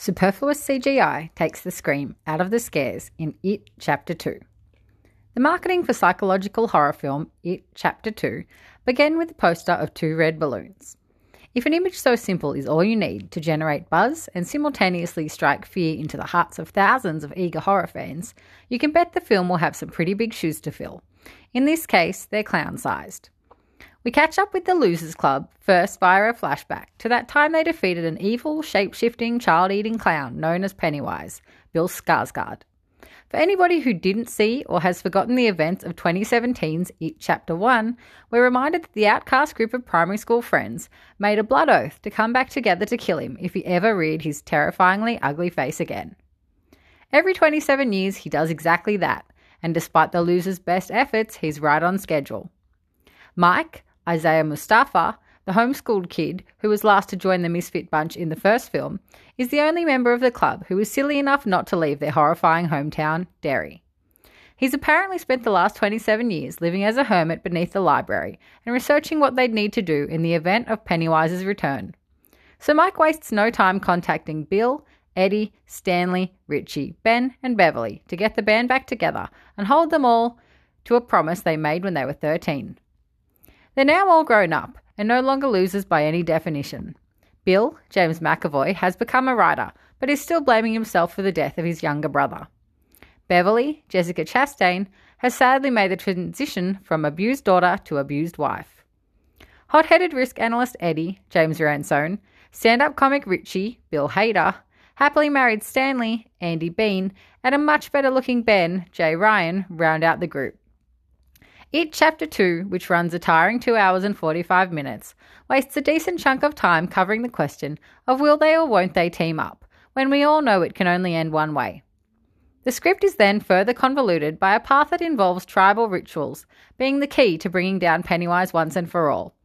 Superfluous CGI takes the scream out of the scares in It Chapter 2. The marketing for psychological horror film It Chapter 2 began with the poster of two red balloons. If an image so simple is all you need to generate buzz and simultaneously strike fear into the hearts of thousands of eager horror fans, you can bet the film will have some pretty big shoes to fill. In this case, they're clown sized. We catch up with the Losers Club first via a flashback to that time they defeated an evil, shape shifting, child eating clown known as Pennywise, Bill Skarsgård. For anybody who didn't see or has forgotten the events of 2017's It Chapter 1, we're reminded that the outcast group of primary school friends made a blood oath to come back together to kill him if he ever reared his terrifyingly ugly face again. Every 27 years, he does exactly that, and despite the loser's best efforts, he's right on schedule. Mike, Isaiah Mustafa, the homeschooled kid who was last to join the Misfit bunch in the first film, is the only member of the club who is silly enough not to leave their horrifying hometown, Derry. He's apparently spent the last 27 years living as a hermit beneath the library and researching what they'd need to do in the event of Pennywise's return. So Mike wastes no time contacting Bill, Eddie, Stanley, Richie, Ben, and Beverly to get the band back together and hold them all to a promise they made when they were 13. They're now all grown up and no longer losers by any definition. Bill, James McAvoy, has become a writer, but is still blaming himself for the death of his younger brother. Beverly, Jessica Chastain, has sadly made the transition from abused daughter to abused wife. Hot headed risk analyst Eddie, James Ransone, stand up comic Richie, Bill Hader, happily married Stanley, Andy Bean, and a much better looking Ben, Jay Ryan, round out the group. It Chapter 2, which runs a tiring 2 hours and 45 minutes, wastes a decent chunk of time covering the question of will they or won't they team up, when we all know it can only end one way. The script is then further convoluted by a path that involves tribal rituals being the key to bringing down Pennywise once and for all,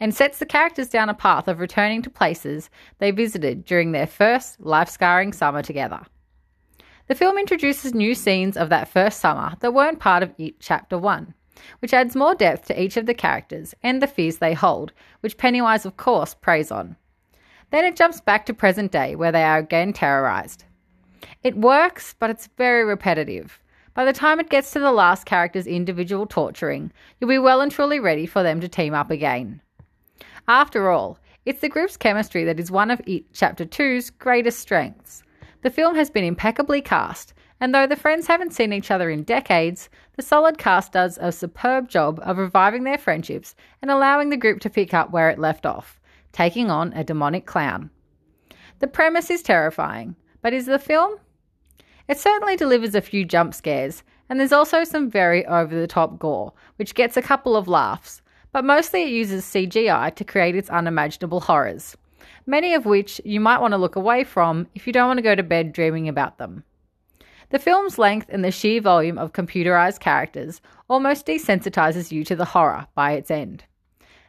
and sets the characters down a path of returning to places they visited during their first life scarring summer together. The film introduces new scenes of that first summer that weren't part of It Chapter 1 which adds more depth to each of the characters and the fears they hold, which Pennywise, of course, preys on. Then it jumps back to present day, where they are again terrorized. It works, but it's very repetitive. By the time it gets to the last character's individual torturing, you'll be well and truly ready for them to team up again. After all, it's the group's chemistry that is one of It Chapter 2's greatest strengths. The film has been impeccably cast, and though the friends haven't seen each other in decades, the solid cast does a superb job of reviving their friendships and allowing the group to pick up where it left off, taking on a demonic clown. The premise is terrifying, but is the film? It certainly delivers a few jump scares, and there's also some very over the top gore, which gets a couple of laughs, but mostly it uses CGI to create its unimaginable horrors, many of which you might want to look away from if you don't want to go to bed dreaming about them. The film's length and the sheer volume of computerized characters almost desensitizes you to the horror by its end.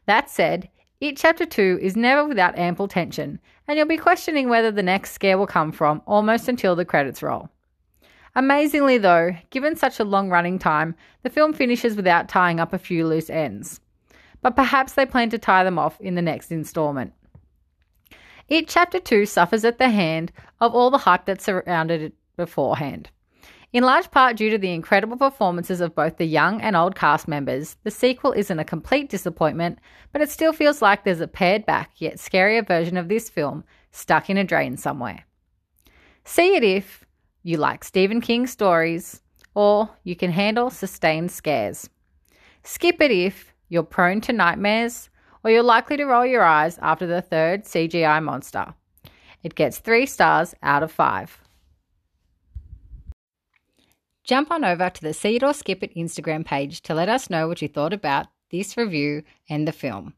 That said, It Chapter 2 is never without ample tension, and you'll be questioning whether the next scare will come from almost until the credits roll. Amazingly, though, given such a long running time, the film finishes without tying up a few loose ends. But perhaps they plan to tie them off in the next installment. It Chapter 2 suffers at the hand of all the hype that surrounded it beforehand. In large part due to the incredible performances of both the young and old cast members, the sequel isn't a complete disappointment, but it still feels like there's a pared back yet scarier version of this film stuck in a drain somewhere. See it if you like Stephen King stories or you can handle sustained scares. Skip it if you're prone to nightmares or you're likely to roll your eyes after the third CGI monster. It gets three stars out of five jump on over to the See It or Skip It Instagram page to let us know what you thought about this review and the film.